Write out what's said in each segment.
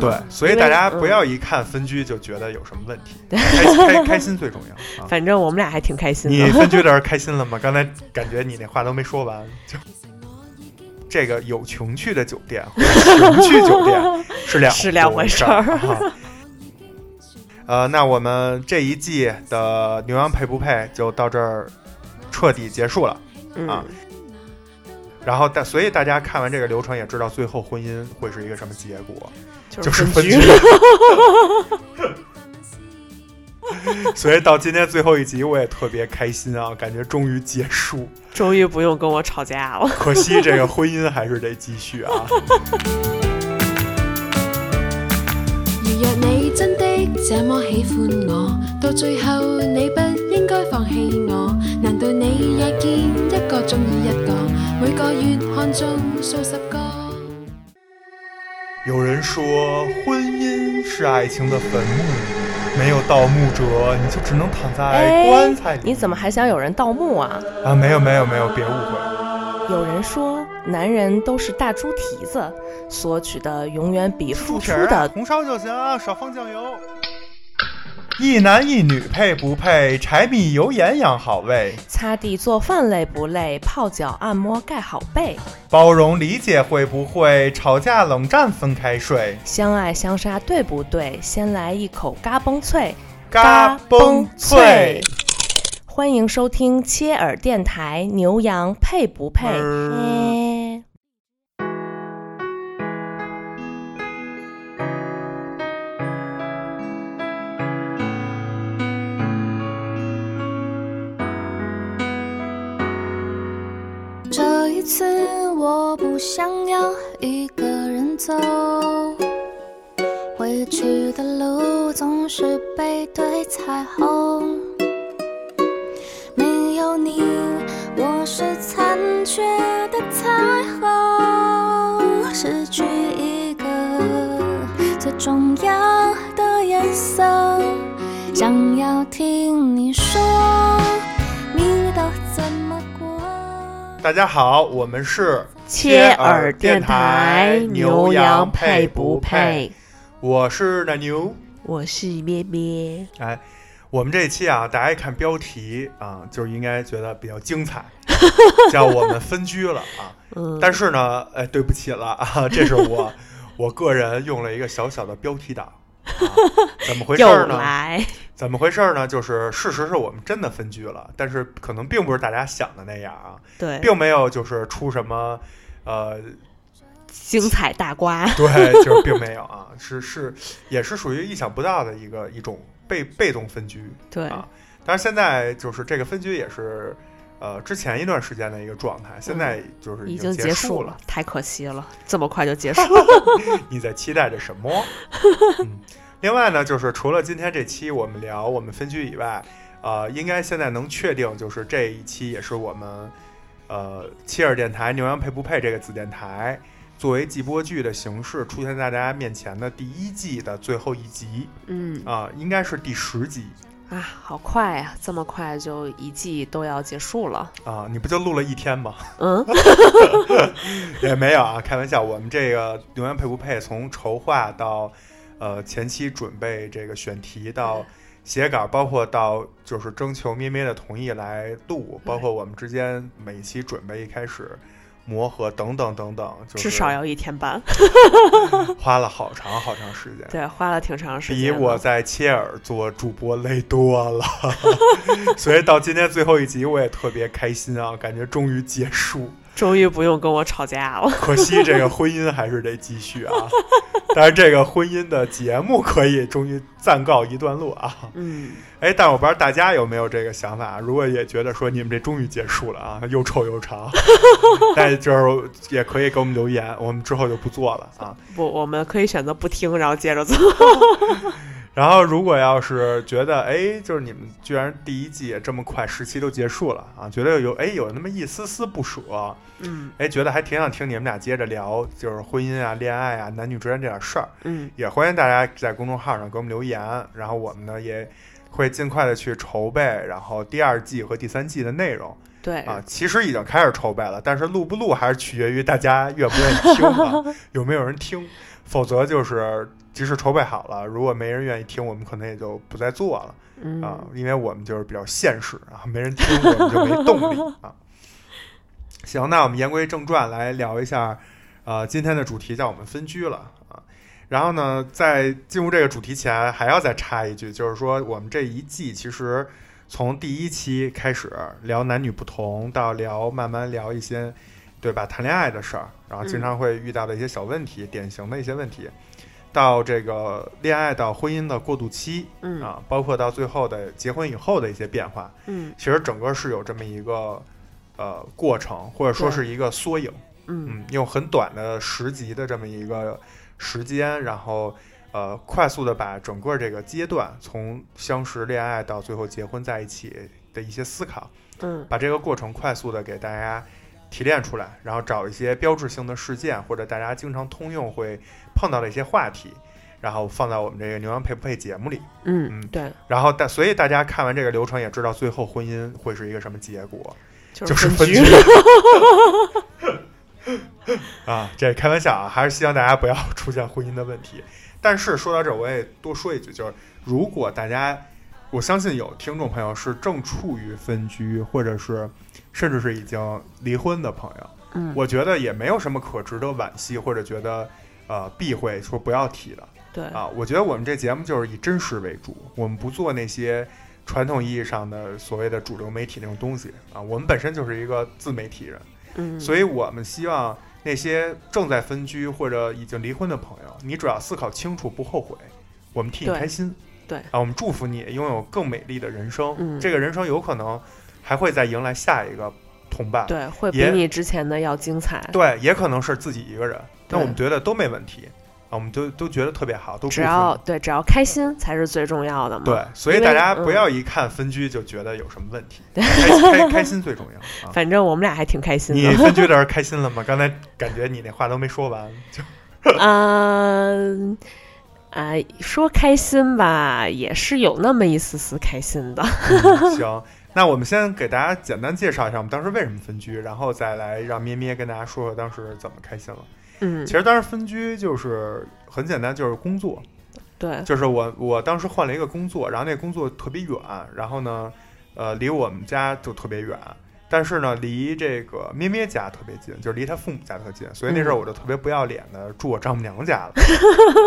对，所以大家不要一看分居就觉得有什么问题，开开开心最重要。反正我们俩还挺开心的。你分居的时候开心了吗？刚才感觉你那话都没说完，就这个有情趣的酒店和情趣酒店是 两是两回事儿。呃，那我们这一季的牛羊配不配就到这儿彻底结束了啊。然后大，所以大家看完这个流程也知道最后婚姻会是一个什么结果，就是分居。所以到今天最后一集，我也特别开心啊，感觉终于结束，终于不用跟我吵架了。可惜这个婚姻还是得继续啊。如若你真的这么喜欢我，到最后你不应该放弃我。难道你也见一个中意一个，每个月看中数十个？有人说，婚姻是爱情的坟墓，没有盗墓者，你就只能躺在棺材里。你怎么还想有人盗墓啊？啊，没有没有没有，别误会。有人说，男人都是大猪蹄子，索取的永远比付出的。红烧就行，少放酱油。一男一女配不配？柴米油盐养好胃。擦地做饭累不累？泡脚按摩盖好被。包容理解会不会？吵架冷战分开睡。相爱相杀对不对？先来一口嘎嘣脆，嘎嘣脆。欢迎收听切耳电台，牛羊配不配？次对彩虹。没有你，我是残缺的彩虹，失去一个最重要的颜色。想要听你说，你都怎么？大家好，我们是切耳电台，牛羊配不配？我是奶牛，我是咩咩。哎，我们这一期啊，大家一看标题啊，就是应该觉得比较精彩，叫我们分居了啊。但是呢，哎，对不起了啊，这是我 我个人用了一个小小的标题党。怎么回事呢？怎么回事呢？就是事实是我们真的分居了，但是可能并不是大家想的那样啊。对，并没有就是出什么呃精彩大瓜。对，就是并没有啊，是是也是属于意想不到的一个一种被被动分居。对啊，但是现在就是这个分居也是。呃，之前一段时间的一个状态，现在就是已经结束了，太可惜了，这么快就结束 了。你在期待着什么？嗯，另外呢，就是除了今天这期我们聊我们分居以外，呃，应该现在能确定，就是这一期也是我们呃切尔电台牛羊配不配这个子电台作为季播剧的形式出现在大家面前的第一季的最后一集。嗯啊，应该是第十集。啊，好快呀！这么快就一季都要结束了啊！你不就录了一天吗？嗯，也没有啊，开玩笑。我们这个永远配不配，从筹划到呃前期准备这个选题，到写稿，包括到就是征求咩咩的同意来录，包括我们之间每期准备一开始。磨合等等等等，至少要一天半，花了好长好长时间。对，花了挺长时间，比我在切尔做主播累多了。所以到今天最后一集，我也特别开心啊，感觉终于结束。终于不用跟我吵架了，可惜这个婚姻还是得继续啊。但是这个婚姻的节目可以终于暂告一段落啊。嗯，哎，但我不知道大家有没有这个想法，如果也觉得说你们这终于结束了啊，又臭又长，但就是也可以给我们留言，我们之后就不做了啊。不，我们可以选择不听，然后接着做。然后，如果要是觉得，哎，就是你们居然第一季这么快十期都结束了啊，觉得有哎有那么一丝丝不舍，嗯，哎，觉得还挺想听你们俩接着聊，就是婚姻啊、恋爱啊、男女之间这点事儿，嗯，也欢迎大家在公众号上给我们留言，然后我们呢也会尽快的去筹备，然后第二季和第三季的内容，对。啊，其实已经开始筹备了，但是录不录还是取决于大家愿不愿意听啊，有没有人听。否则就是即使筹备好了，如果没人愿意听，我们可能也就不再做了嗯啊，因为我们就是比较现实啊，没人听我们就没动力啊。行，那我们言归正传，来聊一下，呃，今天的主题叫我们分居了啊。然后呢，在进入这个主题前，还要再插一句，就是说我们这一季其实从第一期开始聊男女不同，到聊慢慢聊一些，对吧？谈恋爱的事儿，然后经常会遇到的一些小问题，典型的一些问题，到这个恋爱到婚姻的过渡期嗯啊，包括到最后的结婚以后的一些变化，嗯其实整个是有这么一个呃过程，或者说是一个缩影。嗯嗯，用很短的十集的这么一个时间，然后呃，快速的把整个这个阶段，从相识、恋爱到最后结婚在一起的一些思考，嗯把这个过程快速的给大家提炼出来，然后找一些标志性的事件或者大家经常通用会碰到的一些话题，然后放到我们这个牛羊配不配节目里，嗯嗯，对，然后大所以大家看完这个流程也知道最后婚姻会是一个什么结果。就就是分分居居。啊，这开玩笑啊，还是希望大家不要出现婚姻的问题。但是说到这儿，我也多说一句，就是如果大家，我相信有听众朋友是正处于分居，或者是甚至是已经离婚的朋友，嗯，我觉得也没有什么可值得惋惜或者觉得呃避讳说不要提的对啊。我觉得我们这节目就是以真实为主，我们不做那些传统意义上的所谓的主流媒体那种东西啊。我们本身就是一个自媒体人。嗯，所以我们希望那些正在分居或者已经离婚的朋友，你只要思考清楚，不后悔，我们替你开心。对啊，我们祝福你拥有更美丽的人生。嗯这个人生有可能还会再迎来下一个同伴。对会比你之前的要精彩。对也可能是自己一个人，但我们觉得都没问题啊，我们都都觉得特别好，都只要。对，只要开心才是最重要的嘛。对，所以大家不嗯要一看分居就觉得有什么问题，开开开心最重要啊。反正我们俩还挺开心的你。分居的 时候开心了吗？刚才感觉你那话都没说完，就嗯，啊、说开心吧，也是有那么一丝丝开心的。嗯行，那我们先给大家简单介绍一下我们当时为什么分居，然后再来让咩咩跟大家说说当时怎么开心了。嗯。其，实当时分居就是很简单，就是工作，对，就是我我当时换了一个工作，然后那工作特别远，然后呢，呃，离我们家就特别远。但是呢，离这个咩咩家特别近，就是离他父母家特近，所以那时候我就特别不要脸的住我丈母娘家了。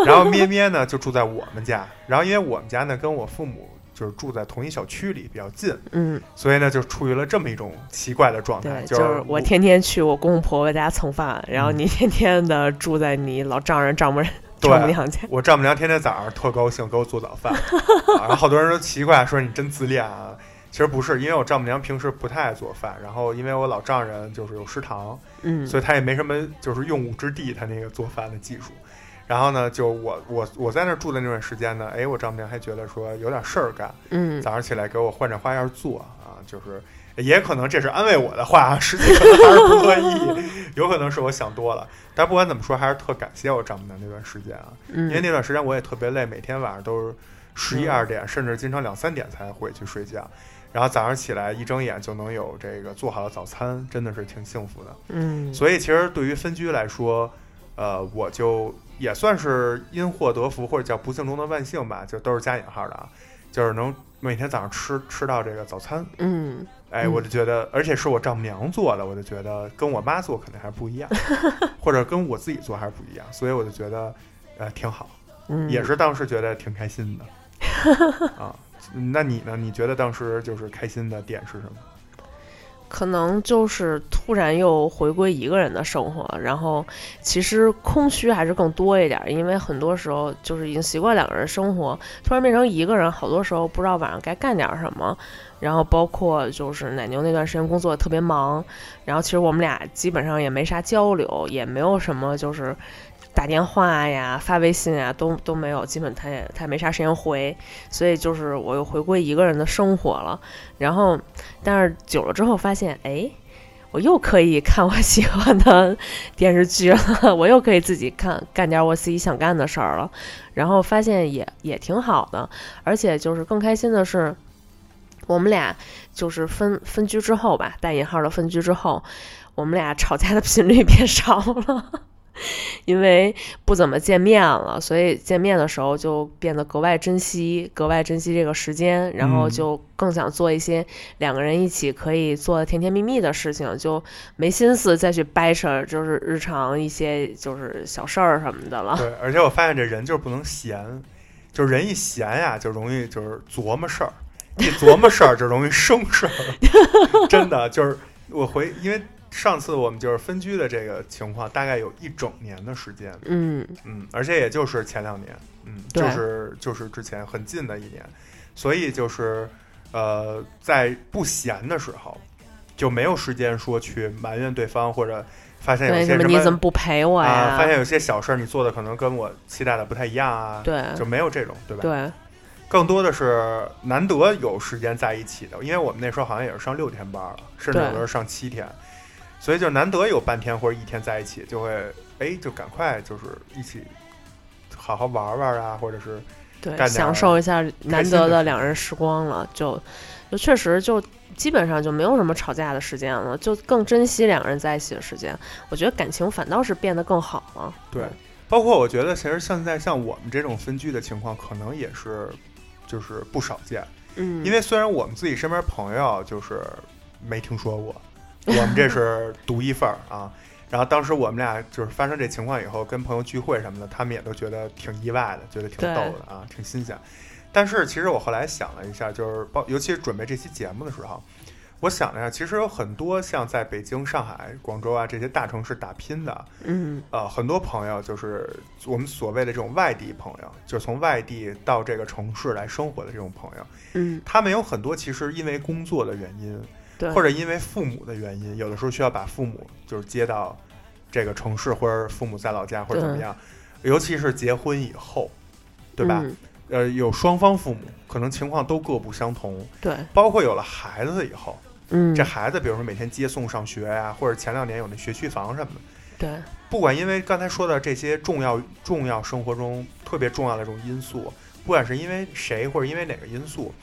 然后咩咩呢就住在我们家，然后因为我们家呢跟我父母就是住在同一小区里比较近，嗯，所以呢就处于了这么一种奇怪的状态，对，就就是我天天去我公公婆婆家蹭饭，然后嗯你天天的住在你老丈人丈母人 对丈母娘家。我丈母娘天天早上特高兴给我做早饭，啊、然后好多人都奇怪说你真自恋啊。其实不是，因为我丈母娘平时不太爱做饭，然后因为我老丈人就是有食堂，嗯，所以他也没什么就是用武之地，他那个做饭的技术。然后呢，就我我我在那儿住的那段时间呢，哎，我丈母娘还觉得说有点事儿干，嗯，早上起来给我换着花样做啊，就是也可能这是安慰我的话，实际可能还是不乐意，有可能是我想多了。但不管怎么说，还是特感谢我丈母娘那段时间啊，嗯，因为那段时间我也特别累，每天晚上都是十一嗯二点，甚至经常两三点才回去睡觉。然后早上起来一睁眼就能有这个做好的早餐，真的是挺幸福的。嗯，所以其实对于分居来说，呃，我就也算是因祸得福，或者叫不幸中的万幸吧，就都是加引号的啊，就是能每天早上吃吃到这个早餐，嗯，哎，嗯我就觉得，而且是我丈母娘做的，我就觉得跟我妈做肯定还是不一样，或者跟我自己做还是不一样，所以我就觉得，呃，挺好，嗯，也是当时觉得挺开心的 啊。那你呢？你觉得当时就是开心的点是什么？可能就是突然又回归一个人的生活，然后其实空虚还是更多一点，因为很多时候就是已经习惯两个人生活，突然变成一个人，好多时候不知道晚上该干点什么。然后包括就是奶牛那段时间工作特别忙，然后其实我们俩基本上也没啥交流，也没有什么就是打电话呀、发微信呀都都没有，基本他也他也没啥时间回，所以就是我又回归一个人的生活了。然后，但是久了之后发现，哎，我又可以看我喜欢的电视剧了，我又可以自己看干点我自己想干的事儿了。然后发现也也挺好的，而且就是更开心的是，我们俩就是分分居之后吧，带引号的分居之后，我们俩吵架的频率 变少了。因为不怎么见面了，所以见面的时候就变得格外珍惜，格外珍惜这个时间，然后就更想做一些两个人一起可以做甜甜蜜蜜的事情，就没心思再去掰扯，就是日常一些就是小事儿什么的了。对，而且我发现这人就是不能闲，就是人一闲呀，就容易就是琢磨事儿，一琢磨事儿就容易生事儿，真的就是我回因为。上次我们就是分居的这个情况，大概有一整年的时间。嗯嗯，而且也就是前两年，嗯，就是就是之前很近的一年，所以就是呃，在不闲的时候，就没有时间说去埋怨对方，或者发现有些什么你怎么不陪我呀？发现有些小事儿你做的可能跟我期待的不太一样啊。对，就没有这种，对吧？对，更多的是难得有时间在一起的，因为我们那时候好像也是上六天班了，甚至有的时候上七天。所以就难得有半天或者一天在一起，就会哎，就赶快就是一起好好玩玩啊，或者是对享受一下难得的两人时光了，就就确实就基本上就没有什么吵架的时间了，就更珍惜两个人在一起的时间。我觉得感情反倒是变得更好了。对，包括我觉得其实现在像我们这种分居的情况，可能也是就是不少见。嗯，因为虽然我们自己身边朋友就是没听说过。我们这是独一份儿啊，然后当时我们俩就是发生这情况以后，跟朋友聚会什么的，他们也都觉得挺意外的，觉得挺逗的啊，挺新鲜。但是其实我后来想了一下，就是包，尤其是准备这期节目的时候，我想了一下，其实有很多像在北京、上海、广州啊这些大城市打拼的，嗯，呃，很多朋友就是我们所谓的这种外地朋友，就是从外地到这个城市来生活的这种朋友，嗯，他们有很多其实因为工作的原因。或者因为父母的原因，有的时候需要把父母就是接到这个城市，或者父母在老家或者怎么样，尤其是结婚以后，对吧？呃，有双方父母可能情况都各不相同，对，包括有了孩子以后，嗯，这孩子比如说每天接送上学呀，或者前两年有那学区房什么的，对，不管因为刚才说的这些重要重要生活中特别重要的这种因素，不管是因为谁或者因为哪个因素。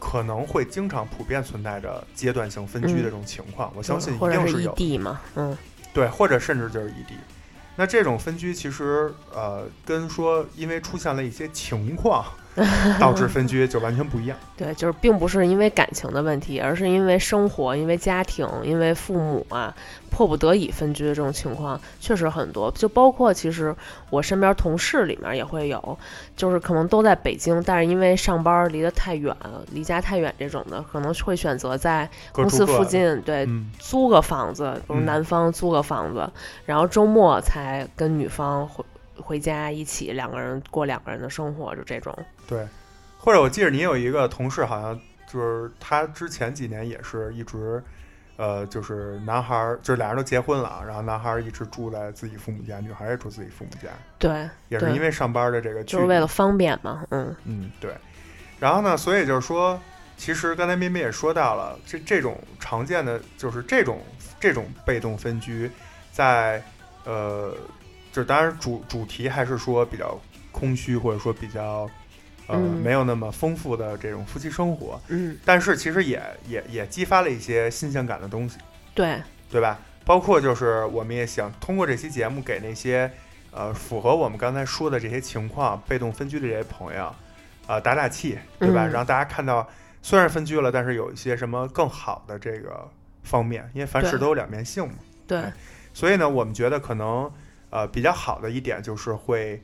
可能会经常普遍存在着阶段性分居的这种情况，我相信一定是有。异地嘛，嗯，对，或者甚至就是异地。那这种分居其实呃，跟说因为出现了一些情况。导致分居就完全不一样。对，就是并不是因为感情的问题，而是因为生活、因为家庭、因为父母啊，迫不得已分居的这种情况确实很多。就包括其实我身边同事里面也会有，就是可能都在北京，但是因为上班离得太远，离家太远这种的，可能会选择在公司附近对租个房子，比如男方租个房子，然后周末才跟女方回。回家一起两个人过两个人的生活，就这种。对，或者我记得你有一个同事，好像就是他之前几年也是一直，呃，就是男孩儿，就是俩人都结婚了，然后男孩儿一直住在自己父母家，女孩儿也住自己父母家。对，也是因为上班的这个，就是为了方便嘛。嗯嗯，对。然后呢，所以就是说，其实刚才咩咩也说到了，这这种常见的就是这种这种被动分居，在呃。就当然主主题还是说比较空虚，或者说比较呃没有那么丰富的这种夫妻生活。嗯，但是其实也也也激发了一些新鲜感的东西。对，对吧？包括就是我们也想通过这期节目给那些呃符合我们刚才说的这些情况被动分居的这些朋友啊打打气，对吧？让大家看到虽然分居了，但是有一些什么更好的这个方面，因为凡事都有两面性嘛。对，所以呢，我们觉得可能。呃，比较好的一点就是会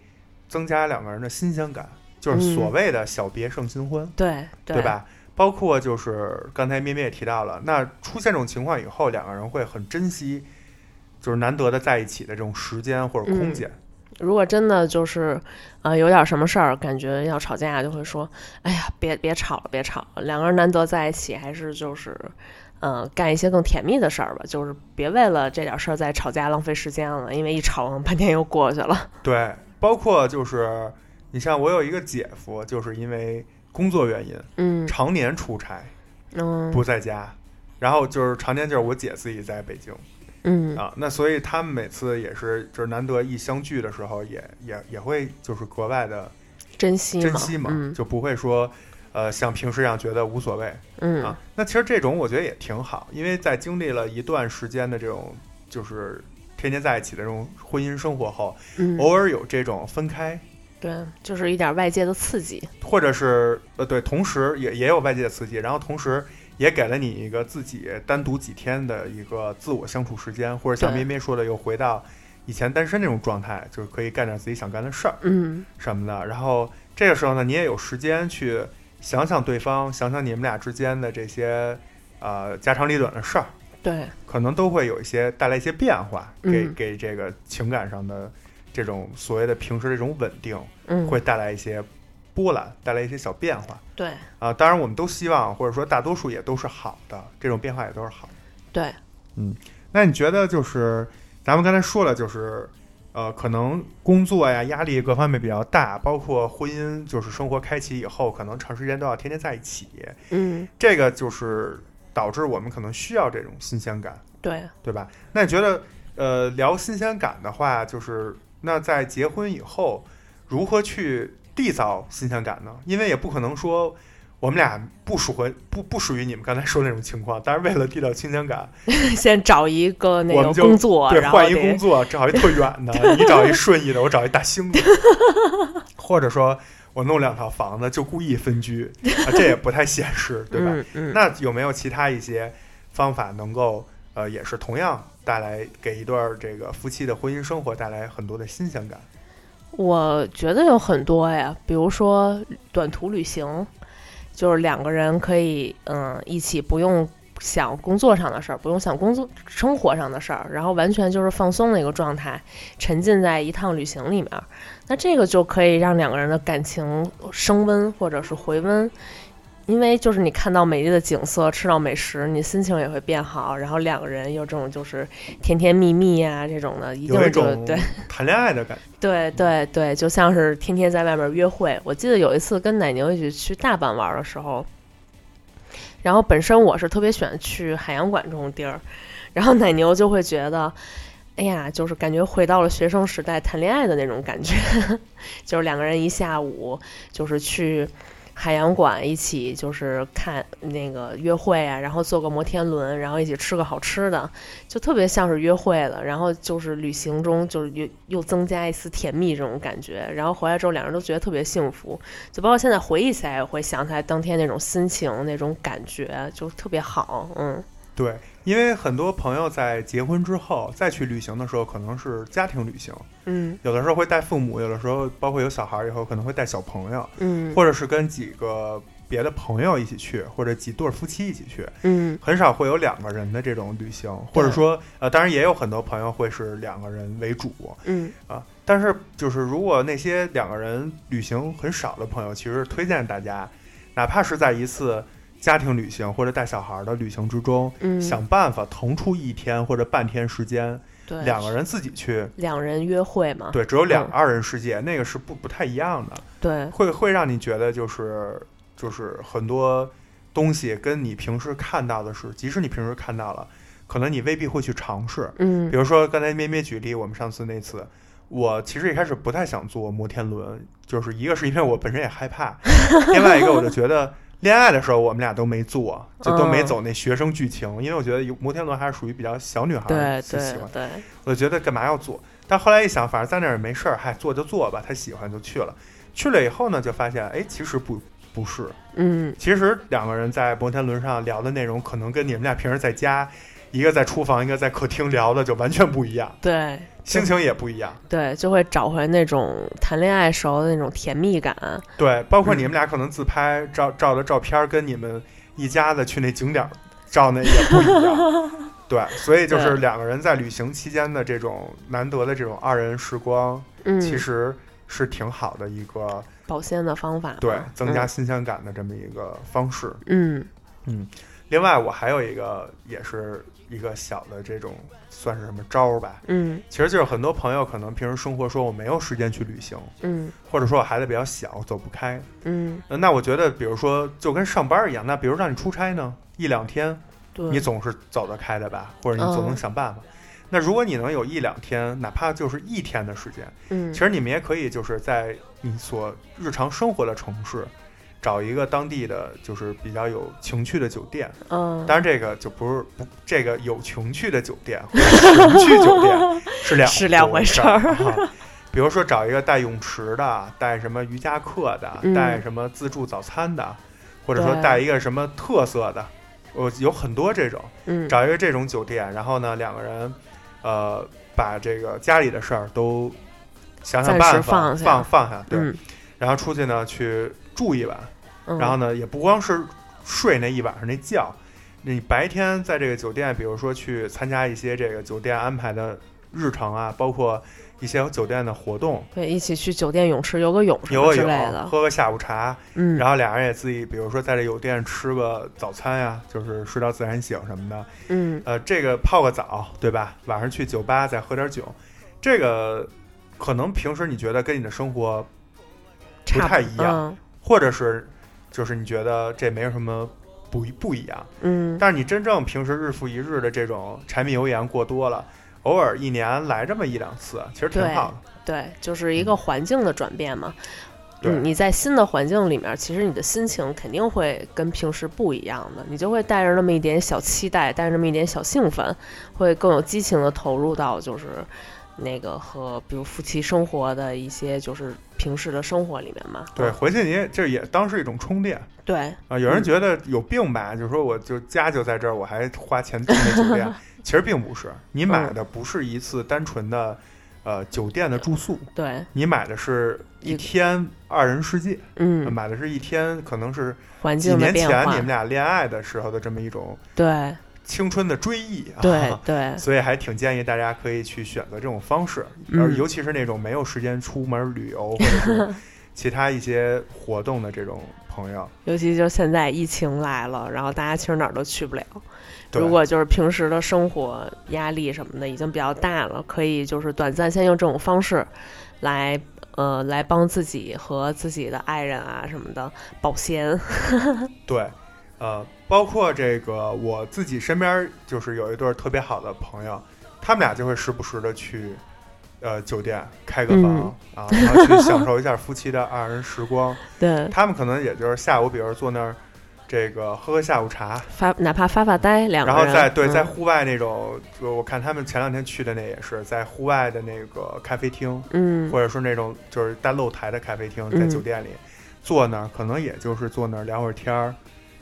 增加两个人的新鲜感，就是所谓的小别胜新婚，对对吧？包括就是刚才咩咩也提到了，那出现这种情况以后，两个人会很珍惜，就是难得的在一起的这种时间或者空间。如果真的就是呃有点什么事儿，感觉要吵架，就会说，哎呀，别别吵了，别吵了，两个人难得在一起，还是就是。嗯，干一些更甜蜜的事儿吧，就是别为了这点事儿再吵架浪费时间了，因为一吵 半天又过去了。对，包括就是你像我有一个姐夫，就是因为工作原因，嗯，常年出差，嗯，不在家，然后就是常年就是我姐自己在北京，嗯啊，那所以他们每次也是就是难得一相聚的时候，也也也会就是格外的珍惜珍惜嘛，就不会说。呃，像平时一样觉得无所谓嗯啊。那其实这种我觉得也挺好，因为在经历了一段时间的这种就是天天在一起的这种婚姻生活后，嗯，偶尔有这种分开，对，就是一点外界的刺激，或者是呃对，同时也也有外界的刺激，然后同时也给了你一个自己单独几天的一个自我相处时间，或者像咩咩说的，又回到以前单身那种状态，就是可以干点自己想干的事儿嗯什么的。然后这个时候呢，你也有时间去想想对方，想想你们俩之间的这些呃家长里短的事儿，对，可能都会有一些带来一些变化，给嗯。给这个情感上的这种所谓的平时这种稳定，嗯，会带来一些波澜，带来一些小变化。对。啊，当然我们都希望，或者说大多数也都是好的，这种变化也都是好的。对，那你觉得就是咱们刚才说了，就是呃，可能工作呀、压力各方面比较大，包括婚姻，就是生活开启以后，可能长时间都要天天在一起，嗯这个就是导致我们可能需要这种新鲜感，对，对吧？那你觉得呃，聊新鲜感的话，就是那在结婚以后，如何去缔造新鲜感呢？因为也不可能说我们俩不属回不不属于你们刚才说那种情况，但是为了地道新鲜感，先找一个那个工作，对换一工作，找一特远的，你找一顺义的，我找一大兴的，或者说我弄两套房子就故意分居，啊，这也不太现实，对吧？嗯嗯，那有没有其他一些方法能够呃，也是同样带来给一段儿这个夫妻的婚姻生活带来很多的新鲜感？我觉得有很多呀，比如说短途旅行，就是两个人可以嗯一起不用想工作上的事儿，不用想工作生活上的事儿，然后完全就是放松的一个状态，沉浸在一趟旅行里面。那这个就可以让两个人的感情升温或者是回温。因为就是你看到美丽的景色，吃到美食，你心情也会变好。然后两个人有这种就是甜甜蜜蜜呀、这种的，一定就有一种对 谈恋爱的感觉。对对对，就像是天天在外面约会。我记得有一次跟奶牛一起去大阪玩的时候，然后本身我是特别喜欢去海洋馆这种地儿，然后奶牛就会觉得，哎呀，就是感觉回到了学生时代谈恋爱的那种感觉，就是两个人一下午就是去。海洋馆一起就是看那个约会啊，然后坐个摩天轮，然后一起吃个好吃的，就特别像是约会了。然后就是旅行中就是又又增加一丝甜蜜这种感觉。然后回来之后，两人都觉得特别幸福，就包括现在回忆起来也会想起来当天那种心情、那种感觉，就特别好。嗯，对，因为很多朋友在结婚之后再去旅行的时候，可能是家庭旅行，嗯。有的时候会带父母，有的时候包括有小孩儿以后可能会带小朋友，嗯。或者是跟几个别的朋友一起去，或者几对儿夫妻一起去，嗯。很少会有两个人的这种旅行，或者说呃，当然也有很多朋友会是两个人为主。嗯。啊。但是就是如果那些两个人旅行很少的朋友，其实推荐大家，哪怕是在一次家庭旅行或者带小孩儿的旅行之中，嗯，想办法腾出一天或者半天时间，对两个人自己去。两人约会嘛，对，只有两嗯二人世界，那个是不不太一样的，对会会让你觉得就是就是很多东西跟你平时看到的是，即使你平时看到了，可能你未必会去尝试。嗯比如说刚才咩咩举例，我们上次那次，我其实一开始不太想坐摩天轮，就是一个是因为我本身也害怕，另外一个我就觉得。恋爱的时候，我们俩都没做，就都没嗯走那学生剧情，因为我觉得摩天轮还是属于比较小女孩对儿喜对欢。对，我就觉得干嘛要做？但后来一想，反正在那儿也没事儿，嗨，做就做吧。他喜欢就去了。去了以后呢，就发现，哎，其实不不是。嗯其实两个人在摩天轮上聊的内容，可能跟你们俩平时在家，一个在厨房，一个在客厅聊的就完全不一样，对心情也不一样。对，就会找回那种谈恋爱时候的那种甜蜜感。对，包括嗯你们俩可能自拍照照的照片，跟你们一家子去那景点儿照那也不一样。对，所以就是两个人在旅行期间的这种难得的这种二人时光，嗯，其实是挺好的一个保鲜的方法，对增加嗯新鲜感的这么一个方式。嗯嗯另外，我还有一个也是一个小的这种算是什么招儿吧，嗯。其实就是很多朋友可能平时生活说我没有时间去旅行，嗯。或者说我孩子比较小走不开。嗯，呃那我觉得，比如说就跟上班一样，那比如让你出差呢，一两天，你总是走得开的吧，或者你总能嗯想办法。那如果你能有一两天，哪怕就是一天的时间，嗯。其实你们也可以就是在你所日常生活的城市，找一个当地的就是比较有情趣的酒店。嗯，当然，这个就不是不这个有情趣的酒店和情趣酒店是两是两回事事儿。啊比如说找一个带泳池的，带什么瑜伽课的，嗯。带什么自助早餐的，或者说带一个什么特色的，我有很多这种。嗯，找一个这种酒店，然后呢，两个人，呃，把这个家里的事儿都想想办法放放放下，对，嗯。然后出去呢去住一晚，嗯。然后呢也不光是睡那一晚上那觉，你白天在这个酒店，比如说去参加一些这个酒店安排的日程啊，包括一些酒店的活动，对，一起去酒店泳池游个泳游个泳么之类，的，喝个下午茶，嗯，然后俩人也自己，比如说在这酒店吃个早餐呀，就是睡到自然醒什么的，嗯，呃，这个泡个澡，对吧？晚上去酒吧再喝点酒，这个可能平时你觉得跟你的生活不差太一样，嗯或者是就是你觉得这没有什么不一不一样，嗯，但是你真正平时日复一日的这种柴米油盐过多了，偶尔一年来这么一两次，其实挺好的。对，就是一个环境的转变嘛。对嗯，你在新的环境里面，其实你的心情肯定会跟平时不一样的，你就会带着那么一点小期待，带着那么一点小兴奋，会更有激情的投入到就是那个和比如夫妻生活的一些就是平时的生活里面嘛。对，嗯回去你也这也当是一种充电对，啊、有人嗯觉得有病吧，就是说我就家就在这儿，我还花钱住那酒店，其实并不是，你买嗯的不是一次单纯的呃酒店的住宿，对，你买的是一一天二人世界，嗯，买的是一天可能是几年前你们，俩恋爱的时候的这么一种对青春的追忆啊。对 对，所以还挺建议大家可以去选择这种方式，嗯而尤其是那种没有时间出门旅游或者是其他一些活动的这种朋友。尤其就现在疫情来了，然后大家其实哪儿都去不了。如果就是平时的生活压力什么的已经比较大了，可以就是短暂先用这种方式来呃来帮自己和自己的爱人啊什么的保鲜。对，呃，包括这个我自己身边就是有一对儿特别好的朋友，他们俩就会时不时的去呃酒店开个房、啊，然后去享受一下夫妻的二人时光。对，他们可能也就是下午，比如坐那儿这个喝个下午茶，发哪怕发发呆，两个然后在对在嗯户外那种，就我看他们前两天去的那也是在户外的那个咖啡厅，嗯。或者说那种就是带露台的咖啡厅，在嗯。酒店里、坐那儿，可能也就是坐那儿聊会儿天儿，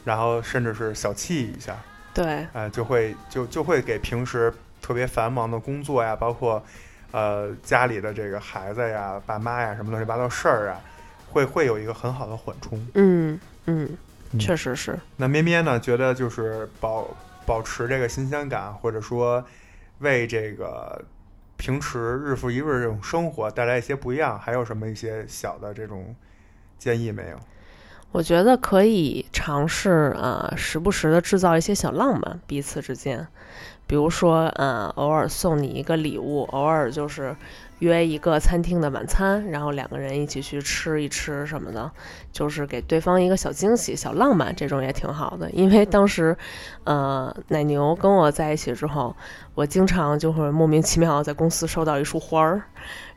然后甚至是小憩一下，对呃，就会就就会给平时特别繁忙的工作呀，包括呃家里的这个孩子呀、爸妈呀什么乱七八糟事儿啊，会会有一个很好的缓冲。嗯嗯嗯确实是那咩咩呢，觉得就是保保持这个新鲜感，或者说为这个平时日复一日这种生活带来一些不一样，还有什么一些小的这种建议没有？我觉得可以尝试啊、时不时的制造一些小浪漫，彼此之间，比如说，呃，偶尔送你一个礼物，偶尔就是约一个餐厅的晚餐，然后两个人一起去吃一吃什么的，就是给对方一个小惊喜、小浪漫，这种也挺好的。因为当时，呃，奶牛跟我在一起之后，我经常就会莫名其妙在公司收到一束花儿，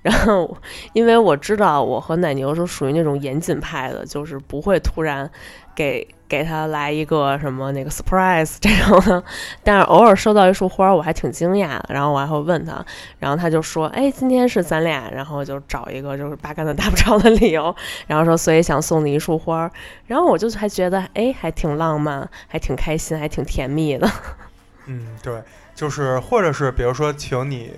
然后因为我知道我和奶牛是属于那种严谨派的，就是不会突然给给他来一个什么那个 surprise 这种的，但是偶尔收到一束花，我还挺惊讶的。然后我还会问他，然后他就说：“哎，今天是咱俩。”然后就找一个就是八竿子打不着的理由，然后说：“所以想送你一束花。”然后我就还觉得，哎，还挺浪漫，还挺开心，还挺甜蜜的。嗯，对，就是或者是比如说请你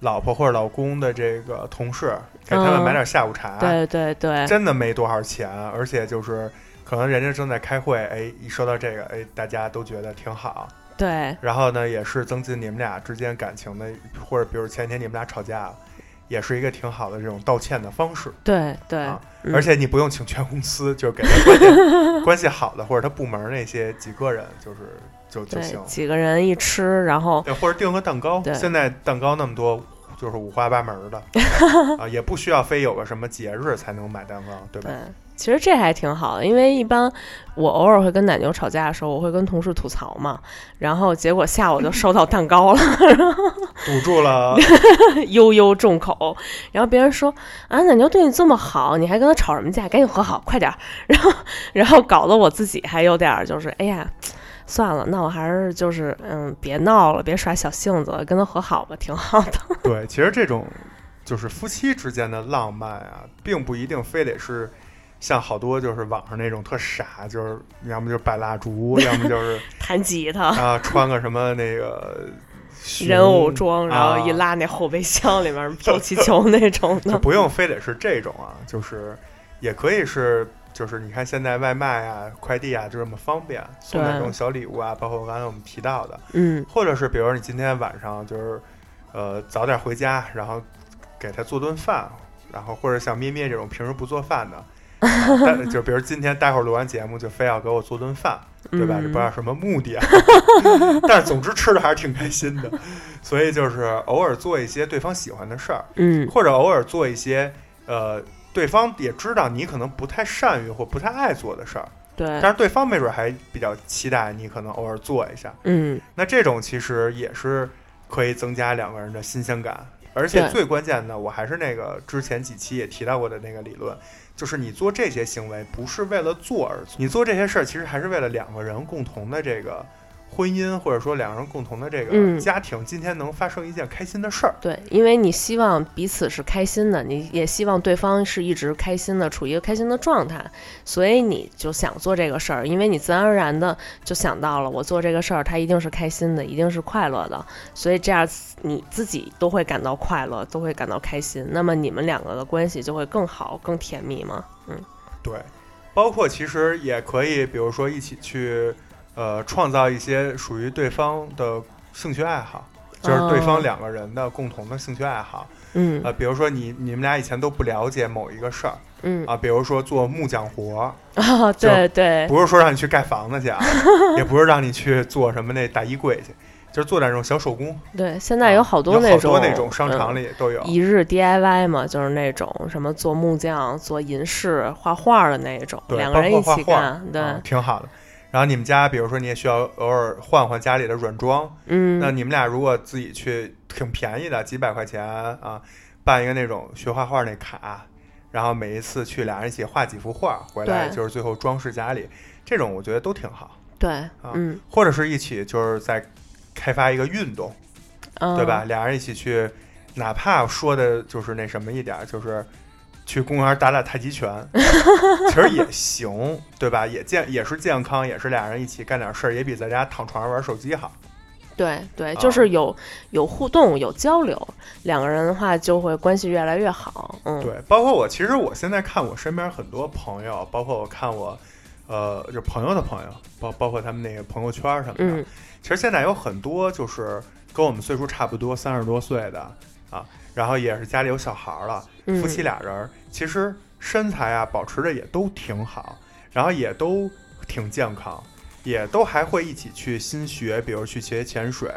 老婆或者老公的这个同事给他们嗯买点下午茶，对对对，真的没多少钱，而且就是可能人家正在开会，哎，一说到这个，哎，大家都觉得挺好。对。然后呢，也是增进你们俩之间感情的，或者比如前天你们俩吵架了，也是一个挺好的这种道歉的方式。对对啊，嗯而且你不用请全公司，就是给他关系 关系好的或者他部门那些几个人，就是就就行。几个人一吃，然后对，或者订个蛋糕。现在蛋糕那么多，就是五花八门的 啊，也不需要非有个什么节日才能买蛋糕，对吧对？，其实这还挺好的，因为一般我偶尔会跟奶牛吵架的时候，我会跟同事吐槽嘛，然后结果下午就收到蛋糕了，堵住了，悠悠众口。然后别人说啊，奶牛对你这么好，你还跟他吵什么架？赶紧和好，快点儿。然后，然后搞得我自己还有点儿就是，哎呀，算了，那我还是就是嗯，别闹了，别耍小性子了，跟他和好吧，挺好的。对，其实这种就是夫妻之间的浪漫啊，并不一定非得是像好多就是网上那种特傻，就是要么就是摆蜡烛，要么就是弹吉他，啊穿个什么那个 人偶装，然后一啊拉那后备箱里面飘气球那种就的。不用非得是这种啊，就是也可以是，就是你看现在外卖啊、快递啊就这么方便，送那对种小礼物啊，包括刚才我们提到的，嗯，或者是比如说你今天晚上就是呃早点回家，然后给他做顿饭，然后或者像咩咩这种平时不做饭的。啊 但就比如今天待会儿录完节目，就非要给我做顿饭，对吧？嗯这不知道什么目的啊，但是总之吃的还是挺开心的，所以就是偶尔做一些对方喜欢的事儿，嗯，或者偶尔做一些呃，对方也知道你可能不太善于或不太爱做的事儿，对，但是对方没准还比较期待你可能偶尔做一下。嗯，那这种其实也是可以增加两个人的新鲜感，而且最关键的，我还是那个之前几期也提到过的那个理论，就是你做这些行为不是为了做而做，你做这些事儿其实还是为了两个人共同的这个婚姻，或者说两个人共同的这个嗯家庭，今天能发生一件开心的事儿。对，因为你希望彼此是开心的，你也希望对方是一直开心的，处于一个开心的状态，所以你就想做这个事儿，因为你自然而然的就想到了，我做这个事儿，他一定是开心的，一定是快乐的，所以这样你自己都会感到快乐，都会感到开心，那么你们两个的关系就会更好、更甜蜜嘛。嗯，对，包括其实也可以，比如说一起去，呃，创造一些属于对方的兴趣爱好，就是对方哦两个人的共同的兴趣爱好。嗯呃，比如说你你们俩以前都不了解某一个事儿嗯啊，比如说做木匠活儿，啊，对对，不是说让你去盖房子去啊，也不是让你去做什么那大衣柜去，就是做点这种小手工。对，现在有好多那种好多那种商场嗯里都有。一日 DIY 嘛，就是那种什么做木匠、做银饰、画画的那种，两个人一起干，对，啊挺好的。然后你们家，比如说你也需要偶尔换换家里的软装，嗯，那你们俩如果自己去，挺便宜的，几百块钱啊，办一个那种学画画那卡，然后每一次去俩人一起画几幅画回来，就是最后装饰家里，这种我觉得都挺好。对，啊嗯，或者是一起就是在开发一个运动，嗯对吧？？俩人一起去，哪怕说的就是那什么一点儿，就是去公园打打太极拳，其实也行，对吧？也健也是健康，也是俩人一起干点事儿，也比在家躺床上玩手机好。对对，啊就是有有互动、有交流，两个人的话就会关系越来越好。嗯，对，包括我，其实我现在看我身边很多朋友，包括我看我，呃，就朋友的朋友，包包括他们那个朋友圈什么的，嗯其实现在有很多就是跟我们岁数差不多，三十多岁的啊，然后也是家里有小孩儿了，嗯夫妻俩人儿，其实身材啊保持着也都挺好，然后也都挺健康，也都还会一起去新学，比如去学潜水，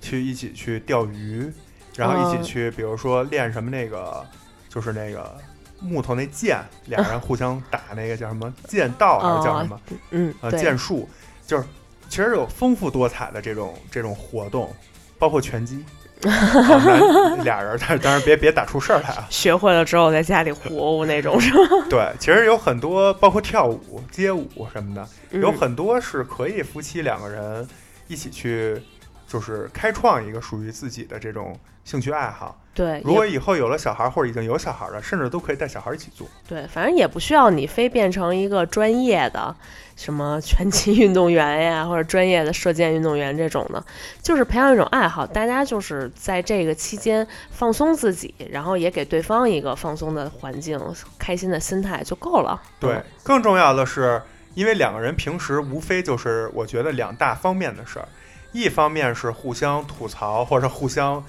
去一起去钓鱼，然后一起哦去，比如说练什么那个，就是那个木头那剑，俩人互相打那个叫什么剑道还是叫什么？嗯，呃，剑术，就是其实有丰富多彩的这种这种活动，包括拳击。俩人，但是当然别别打出事儿来啊！学会了之后在家里活舞那种是吗？对，其实有很多，包括跳舞、街舞什么的，有嗯很多是可以夫妻两个人一起去，就是开创一个属于自己的这种兴趣爱好。对，如果以后有了小孩，或者已经有小孩了，甚至都可以带小孩一起做。对，反正也不需要你非变成一个专业的什么 拳击运动员呀，或者专业的射箭运动员这种的，就是培养一种爱好，大家就是在这个期间放松自己，然后也给对方一个放松的环境、开心的心态就够了。对嗯，更重要的是，因为两个人平时无非就是我觉得两大方面的事儿，一方面是互相吐槽或者互相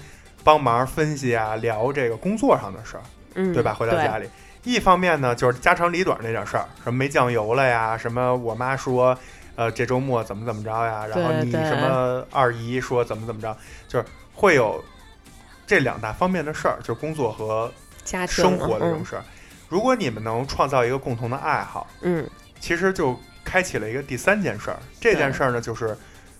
帮忙分析啊，聊这个工作上的事儿，嗯，对吧？回到家里，一方面呢就是家长里短那点事儿，什么没酱油了呀，什么我妈说，呃，这周末怎么怎么着呀，然后你什么二姨说怎么怎么着，就是会有这两大方面的事儿，就是工作和家庭生活的这种嗯事儿。如果你们能创造一个共同的爱好，嗯其实就开启了一个第三件事儿。这件事儿呢，就是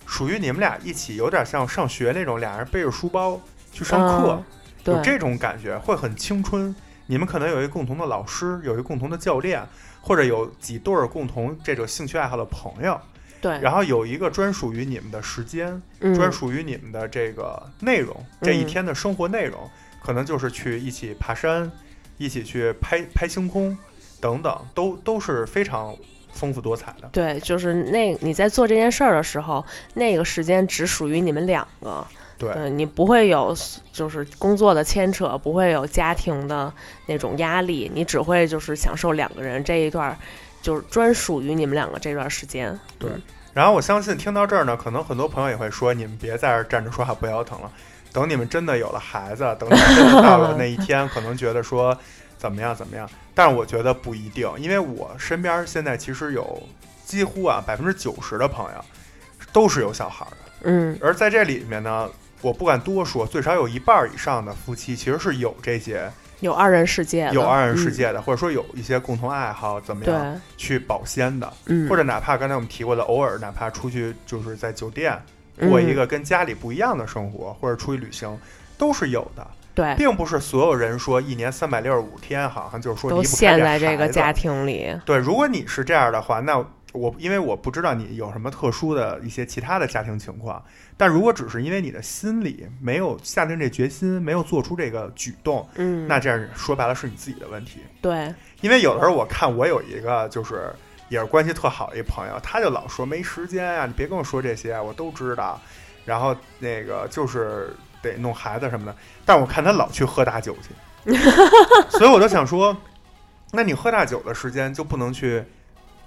属于你们俩一起，有点像上学那种，俩人背着书包去上课，嗯有这种感觉，会很青春。你们可能有一个共同的老师，有一个共同的教练，或者有几对儿共同这种兴趣爱好的朋友，对，然后有一个专属于你们的时间，嗯专属于你们的这个内容，这一嗯天的生活内容，可能就是去一起爬山，一起去拍拍星空，等等，都都是非常丰富多彩的。对，就是那你在做这件事儿的时候，那个时间只属于你们两个。对，对你不会有就是工作的牵扯，不会有家庭的那种压力，你只会就是享受两个人这一段儿，就是专属于你们两个这段时间。对然后我相信听到这儿呢，可能很多朋友也会说，你们别在这儿站着说话不腰疼了。等你们真的有了孩子，等你们真的到了那一天，可能觉得说怎么样怎么样。但是我觉得不一定，因为我身边现在其实有几乎啊百分之九十的朋友都是有小孩的，嗯而在这里面呢，我不敢多说，最少有一半儿以上的夫妻其实是有这些有二人世界的，有二人世嗯界的，或者说有一些共同爱好，怎么样，去保鲜的。嗯，或者哪怕刚才我们提过的，偶尔哪怕出去就是在酒店过一嗯个跟家里不一样的生活，或者出去旅行，都是有的，对，并不是所有人说一年三百六十五天，好像就是说离都不开陷在这个家庭里。对，如果你是这样的话，那我因为我不知道你有什么特殊的一些其他的家庭情况，但如果只是因为你的心里没有下定这决心，没有做出这个举动，嗯，那这样说白了是你自己的问题。对，因为有的时候我看我有一个就是也是关系特好的一朋友，他就老说没时间啊，你别跟我说这些啊，我都知道。然后那个就是得弄孩子什么的，但我看他老去喝大酒去，所以我就想说，那你喝大酒的时间就不能去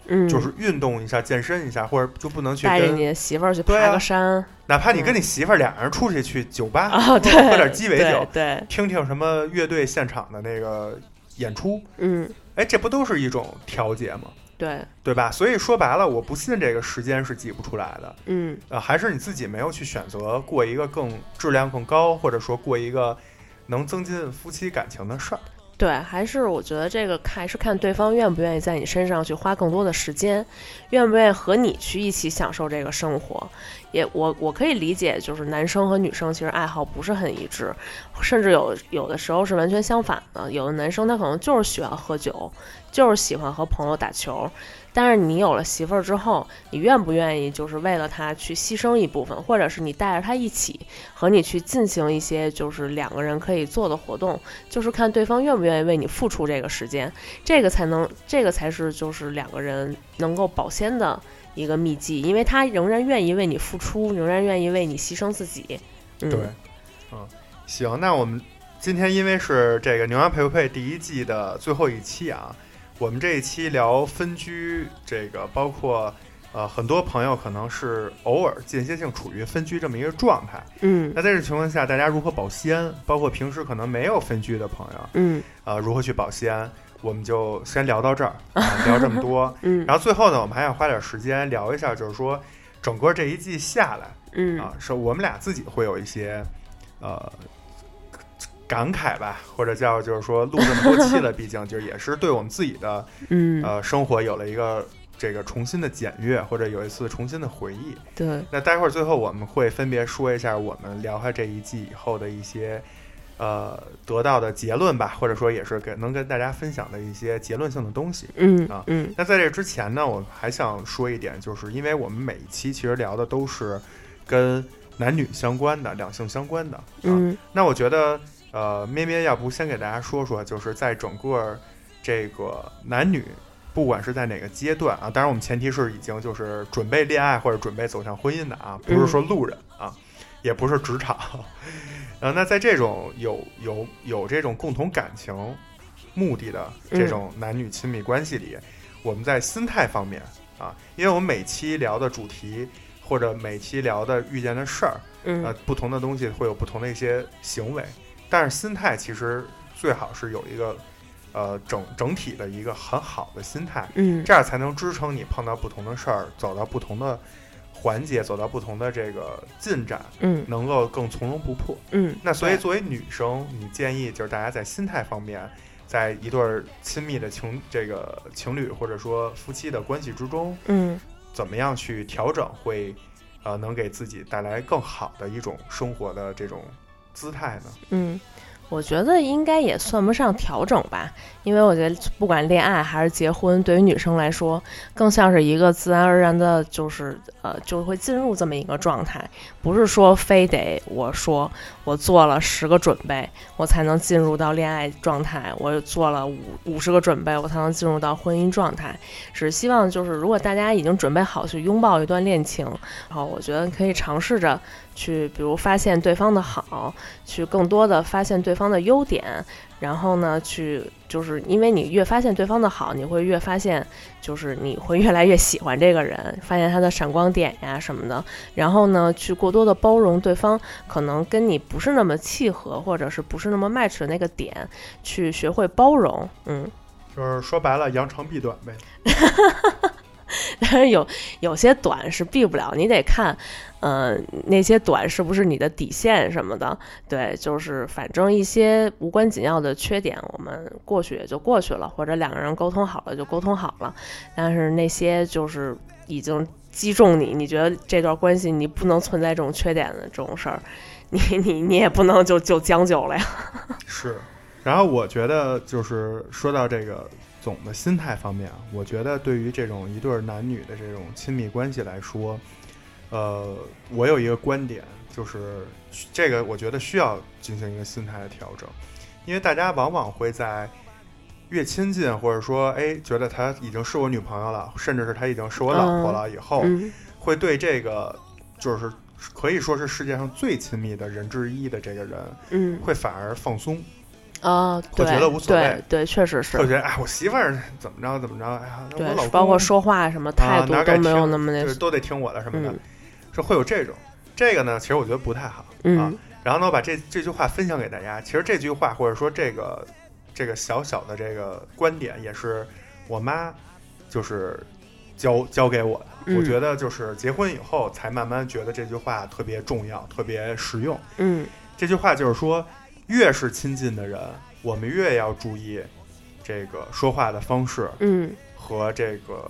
嗯，就是运动一下、健身一下，或者就不能去跟，带着你媳妇儿去爬个山哪怕你跟你媳妇儿俩人出去去酒吧，对，喝点鸡尾酒，对，对听听什么乐队现场的那个演出，嗯，哎，这不都是一种调节吗？对，对吧？所以说白了，我不信这个时间是挤不出来的，嗯，呃，还是你自己没有去选择过一个更质量更高，或者说过一个能增进夫妻感情的事儿。对，还是我觉得这个还是看对方愿不愿意在你身上去花更多的时间，愿不愿意和你去一起享受这个生活。也我我可以理解，就是男生和女生其实爱好不是很一致，甚至有有的时候是完全相反的。有的男生他可能就是喜欢喝酒，就是喜欢和朋友打球。但是你有了媳妇儿之后，你愿不愿意就是为了她去牺牲一部分，或者是你带着她一起和你去进行一些就是两个人可以做的活动，就是看对方愿不愿意为你付出这个时间，这个才能，这个才是就是两个人能够保鲜的一个秘籍，因为他仍然愿意为你付出，仍然愿意为你牺牲自己。嗯、对，嗯，行，那我们今天因为是这个《牛羊配不配》第一季的最后一期啊，我们这一期聊分居，这个包括呃很多朋友可能是偶尔间歇性处于分居这么一个状态。嗯那在这情况下，大家如何保鲜？包括平时可能没有分居的朋友，嗯呃，如何去保鲜？我们就先聊到这儿，啊、聊这么多。嗯然后最后呢，我们还想花点时间聊一下，就是说整个这一季下来嗯啊，是我们俩自己会有一些呃感慨吧，或者叫就是说录这么多期了，毕竟就是也是对我们自己的嗯，呃生活有了一个这个重新的检阅，或者有一次重新的回忆。对，那待会儿最后我们会分别说一下我们聊下这一季以后的一些呃得到的结论吧，或者说也是给能跟大家分享的一些结论性的东西。嗯啊嗯那在这之前呢，我还想说一点，就是因为我们每一期其实聊的都是跟男女相关的、两性相关的啊。嗯那我觉得，呃，咩咩要不先给大家说说，就是在整个这个男女，不管是在哪个阶段啊，当然我们前提是已经就是准备恋爱或者准备走向婚姻的啊，不是说路人啊，也不是职场。呃，那在这种有有有这种共同感情目的的这种男女亲密关系里，我们在心态方面啊，因为我们每期聊的主题或者每期聊的遇见的事儿，呃嗯，不同的东西会有不同的一些行为，但是心态其实最好是有一个呃整整体的一个很好的心态，嗯。这样才能支撑你碰到不同的事儿，走到不同的环节，走到不同的这个进展，嗯。能够更从容不迫。嗯，那所以作为女生，你建议就是大家在心态方面，在一对儿亲密的情这个情侣或者说夫妻的关系之中，嗯。怎么样去调整会，呃，能给自己带来更好的一种生活的这种姿态呢？嗯。我觉得应该也算不上调整吧，因为我觉得不管恋爱还是结婚，对于女生来说，更像是一个自然而然的，就是呃，就会进入这么一个状态，不是说非得我说我做了十个准备，我才能进入到恋爱状态，我做了五五十个准备，我才能进入到婚姻状态。只希望就是如果大家已经准备好去拥抱一段恋情，然后我觉得可以尝试着。去，比如发现对方的好，去更多的发现对方的优点，然后呢，去就是因为你越发现对方的好，你会越发现，就是你会越来越喜欢这个人，发现他的闪光点呀什么的，然后呢，去过多的包容对方可能跟你不是那么契合，或者是不是那么 match 的那个点，去学会包容，嗯，就是说白了，扬长避短呗。但是有有些短是避不了，你得看，嗯，那些短是不是你的底线什么的？对，就是反正一些无关紧要的缺点，我们过去也就过去了，或者两个人沟通好了就沟通好了。但是那些就是已经击中你，你觉得这段关系你不能存在这种缺点的这种事儿，你你你也不能就就将就了呀。是，然后我觉得就是说到这个。总的心态方面啊，我觉得对于这种一对男女的这种亲密关系来说，呃，我有一个观点，就是这个我觉得需要进行一个心态的调整，因为大家往往会在越亲近，或者说哎觉得她已经是我女朋友了，甚至是她已经是我老婆了以后，会对这个就是可以说是世界上最亲密的人之一的这个人，嗯，会反而放松。啊，会觉得无所谓，对，确实是。会觉得哎，我媳妇儿怎么着怎么着，哎呀，包括说话什么态度都没有那么那，都得听我的什么的，是会有这种。这个呢，其实我觉得不太好啊。然后呢，我把这这句话分享给大家。其实这句话或者说这个这个小小的这个观点，也是我妈就是教教给我的。我觉得就是结婚以后才慢慢觉得这句话特别重要，特别实用。嗯，这句话就是说。越是亲近的人，我们越要注意这个说话的方式，嗯，和这个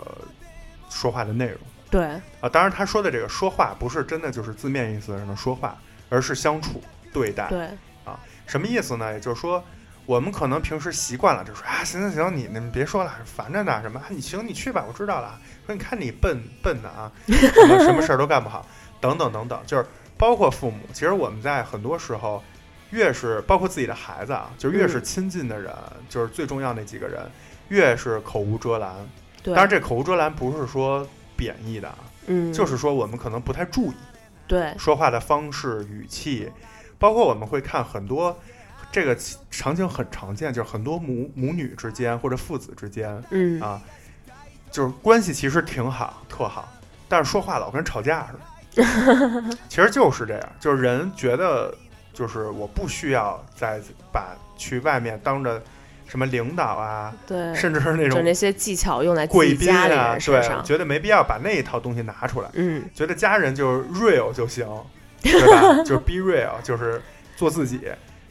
说话的内容。对啊，当然他说的这个说话不是真的就是字面意思上的说话，而是相处对待。对啊，什么意思呢？也就是说，我们可能平时习惯了就说啊，行行行，你你们别说了，烦着呢。什么？你行，你去吧，我知道了。说你看你笨 笨的啊，什么什么事儿都干不好，等等等等，就是包括父母。其实我们在很多时候。越是包括自己的孩子啊，就越是亲近的人，就是最重要那几个人，越是口无遮拦。对，当然这口无遮拦不是说贬义的，嗯，就是说我们可能不太注意，对，说话的方式、语气，包括我们会看很多这个场景很常见，就是很多母母女之间或者父子之间，嗯。啊，就是关系其实挺好，特好，但是说话老跟吵架似的，其实就是这样，就是人觉得。就是我不需要再把去外面当着什么领导啊，对，甚至是那种那些技巧用来贵宾啊，对，觉得没必要把那一套东西拿出来。嗯，觉得家人就是 real 就行，对吧？就是 be real，就是做自己。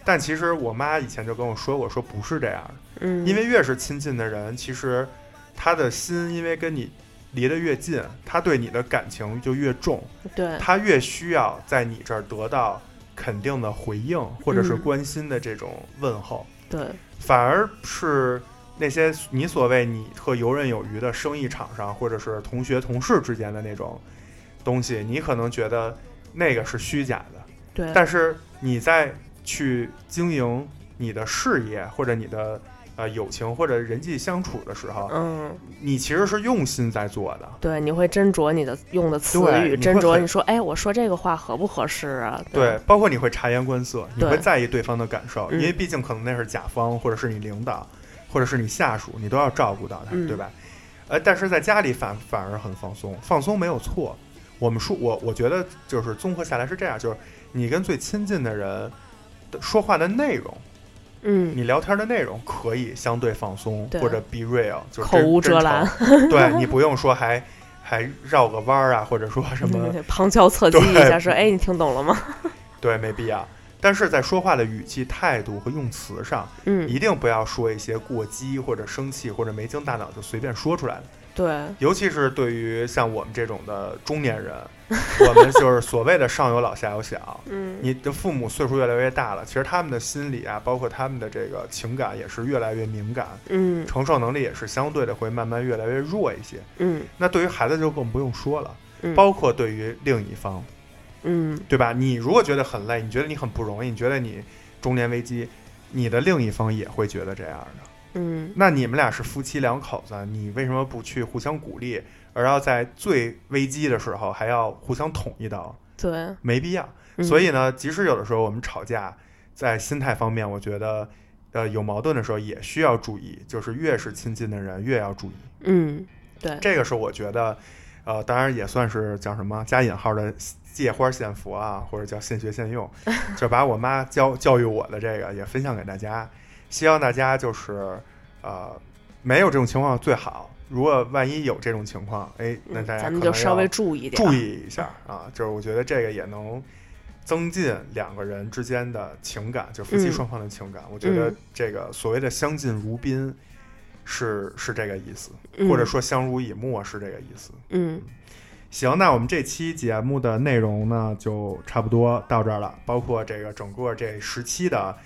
但其实我妈以前就跟我说过，说不是这样的。嗯，因为越是亲近的人，其实他的心因为跟你离得越近，他对你的感情就越重。对，他越需要在你这儿得到。肯定的回应，或者是关心的这种问候，对，反而是那些你所谓你特游刃有余的生意场上，或者是同学同事之间的那种东西，你可能觉得那个是虚假的，对，但是你在去经营你的事业或者你的。呃，友情或者人际相处的时候，嗯，你其实是用心在做的。对，你会斟酌你的用的词语，斟酌你说，哎，我说这个话合不合适啊？对，包括你会察言观色，你会在意对方的感受，因为毕竟可能那是甲方，或者是你领导，或者是你下属，你都要照顾到他，对吧？呃，但是在家里反反而很放松，放松没有错。我们说，我我觉得就是综合下来是这样，就是你跟最亲近的人的说话的内容。嗯，你聊天的内容可以相对放松，或者 be real，就口无遮拦。对 你不用说还还绕个弯儿啊，或者说什么旁敲侧击一下，说哎，你听懂了吗？对，没必要。但是在说话的语气、态度和用词上，嗯，一定不要说一些过激或者生气或者没经大脑就随便说出来的对，尤其是对于像我们这种的中年人，我们就是所谓的上有老下有小。嗯，你的父母岁数越来越大了，其实他们的心理啊，包括他们的这个情感也是越来越敏感，嗯承受能力也是相对的会慢慢越来越弱一些。嗯那对于孩子就更不用说了，嗯，包括对于另一方，嗯对吧？你如果觉得很累，你觉得你很不容易，你觉得你中年危机，你的另一方也会觉得这样的。嗯那你们俩是夫妻两口子，你为什么不去互相鼓励，而要在最危机的时候还要互相捅一刀？对，没必要。嗯所以呢，即使有的时候我们吵架，在心态方面，我觉得，呃，有矛盾的时候也需要注意，就是越是亲近的人越要注意。嗯对，这个是我觉得，呃，当然也算是叫什么加引号的借花献佛啊，或者叫现学现用，就把我妈教教育我的这个也分享给大家，希望大家就是呃没有这种情况最好。如果万一有这种情况，哎，那大家嗯咱们可能就稍微要注意点，注意一下啊，就是我觉得这个也能增进两个人之间的情感，就夫妻嗯双方的情感。我觉得嗯这个所谓的相敬如宾是是这个意思，嗯或者说相濡以沫是这个意思。嗯行，那我们这期节目的内容呢，就差不多到这儿了，包括这个整个这十期的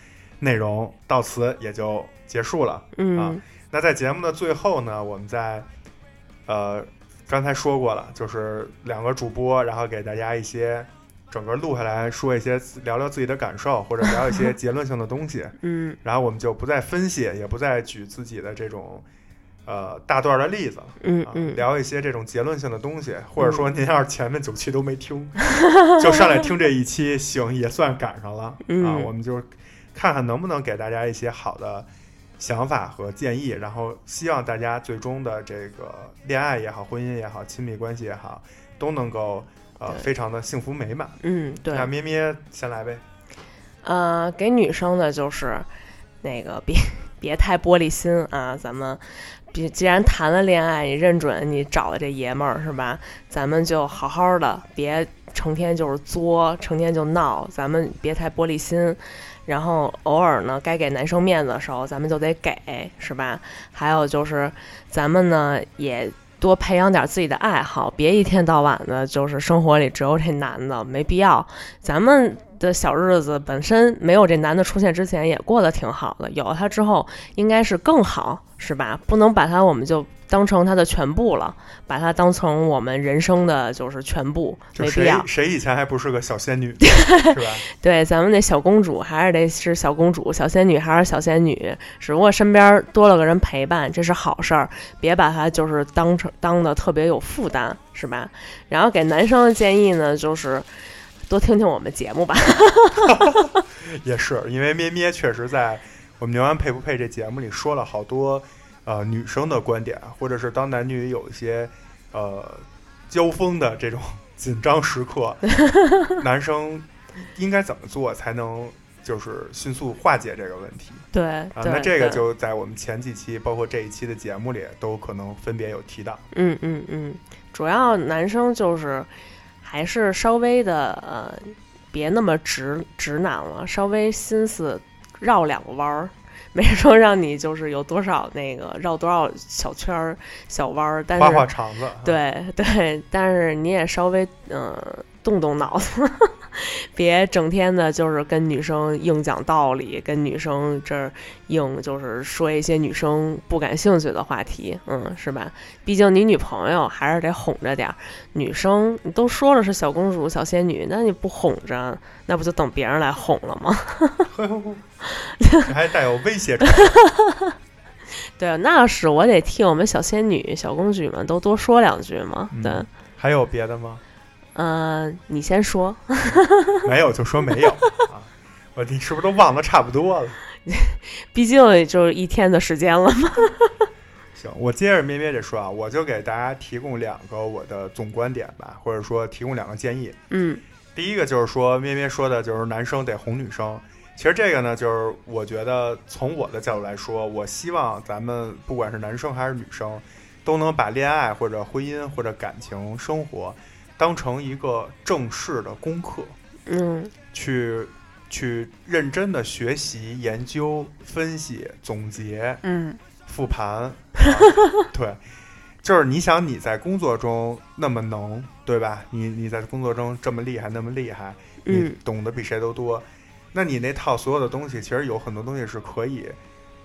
内容到此也就结束了。嗯那在节目的最后呢，我们在呃刚才说过了，就是两个主播，然后给大家一些整个录下来说一些聊聊自己的感受，或者聊一些结论性的东西，嗯然后我们就不再分析，也不再举自己的这种呃大段的例子。啊，嗯嗯，聊一些这种结论性的东西，或者说您要是前面九期都没听，就上来听这一期，行也算赶上了啊。嗯我们就看看能不能给大家一些好的想法和建议，然后希望大家最终的这个恋爱也好、婚姻也好、亲密关系也好，都能够呃非常的幸福美满。嗯对，那咩咩先来呗。呃，给女生的就是那个别别太玻璃心啊，咱们别既然谈了恋爱，你认准你找的这爷们儿是吧？咱们就好好的，别成天就是作，成天就闹，咱们别太玻璃心。然后偶尔呢，该给男生面子的时候，咱们就得给，是吧？还有就是，咱们呢也多培养点自己的爱好，别一天到晚的，就是生活里只有这男的，没必要。咱们的小日子本身没有这男的出现之前也过得挺好的，有了他之后应该是更好，是吧？不能把他我们就当成他的全部了，把他当成我们人生的就是全部，就谁没必要。谁以前还不是个小仙女，是吧？对，咱们那小公主还是得是小公主，小仙女还是小仙女，只不过身边多了个人陪伴，这是好事儿，别把他就是当成当的特别有负担，是吧？然后给男生的建议呢，就是多听听我们节目吧。也是，因为咩咩确实在我们牛丸配不配这节目里说了好多呃女生的观点，或者是当男女有一些呃交锋的这种紧张时刻，男生应该怎么做才能就是迅速化解这个问题对，啊？那这个就在我们前几期，包括这一期的节目里，都可能分别有提到。嗯嗯嗯，主要男生就是还是稍微的呃，别那么直直男了，稍微心思绕两个弯儿。没说让你就是有多少那个绕多少小圈儿、小弯儿，但是画画肠子，啊，对 对，但是你也稍微嗯、呃动动脑子，别整天的就是跟女生硬讲道理，跟女生这儿硬就是说一些女生不感兴趣的话题，嗯，是吧？毕竟你女朋友还是得哄着点儿。女生你都说了是小公主、小仙女，那你不哄着，那不就等别人来哄了吗？还带有威胁感。对，那是我得替我们小仙女、小公举们都多说两句嘛。对，嗯还有别的吗？嗯、你先说。没有就说没有啊。我你是不是都忘得差不多了？毕竟也就是一天的时间了嘛。行，我接着咩咩这说啊，我就给大家提供两个我的总观点吧，或者说提供两个建议。嗯第一个就是说，咩咩说的就是男生得哄女生。其实这个呢，就是我觉得从我的角度来说，我希望咱们不管是男生还是女生，都能把恋爱或者婚姻或者感情生活当成一个正式的功课，嗯。去去认真的学习、研究、分析、总结，嗯。复盘，啊 对，就是你想你在工作中那么能，对吧？你你在工作中这么厉害，那么厉害，你嗯。懂得比谁都多，那你那套所有的东西，其实有很多东西是可以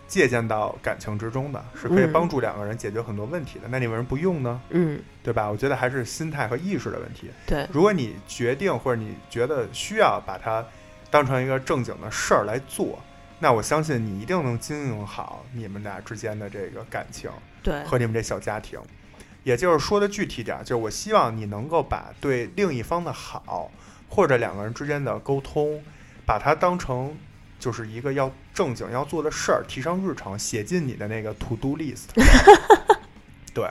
借鉴到感情之中的，是可以嗯帮助两个人解决很多问题的。那你为什么不用呢？嗯，对吧？我觉得还是心态和意识的问题。对，如果你决定或者你觉得需要把它当成一个正经的事儿来做，那我相信你一定能经营好你们俩之间的这个感情对，和你们这小家庭。也就是说的具体点儿，就是我希望你能够把对另一方的好，或者两个人之间的沟通，把它当成就是一个要正经要做的事儿，提上日程，写进你的那个 to do list。对，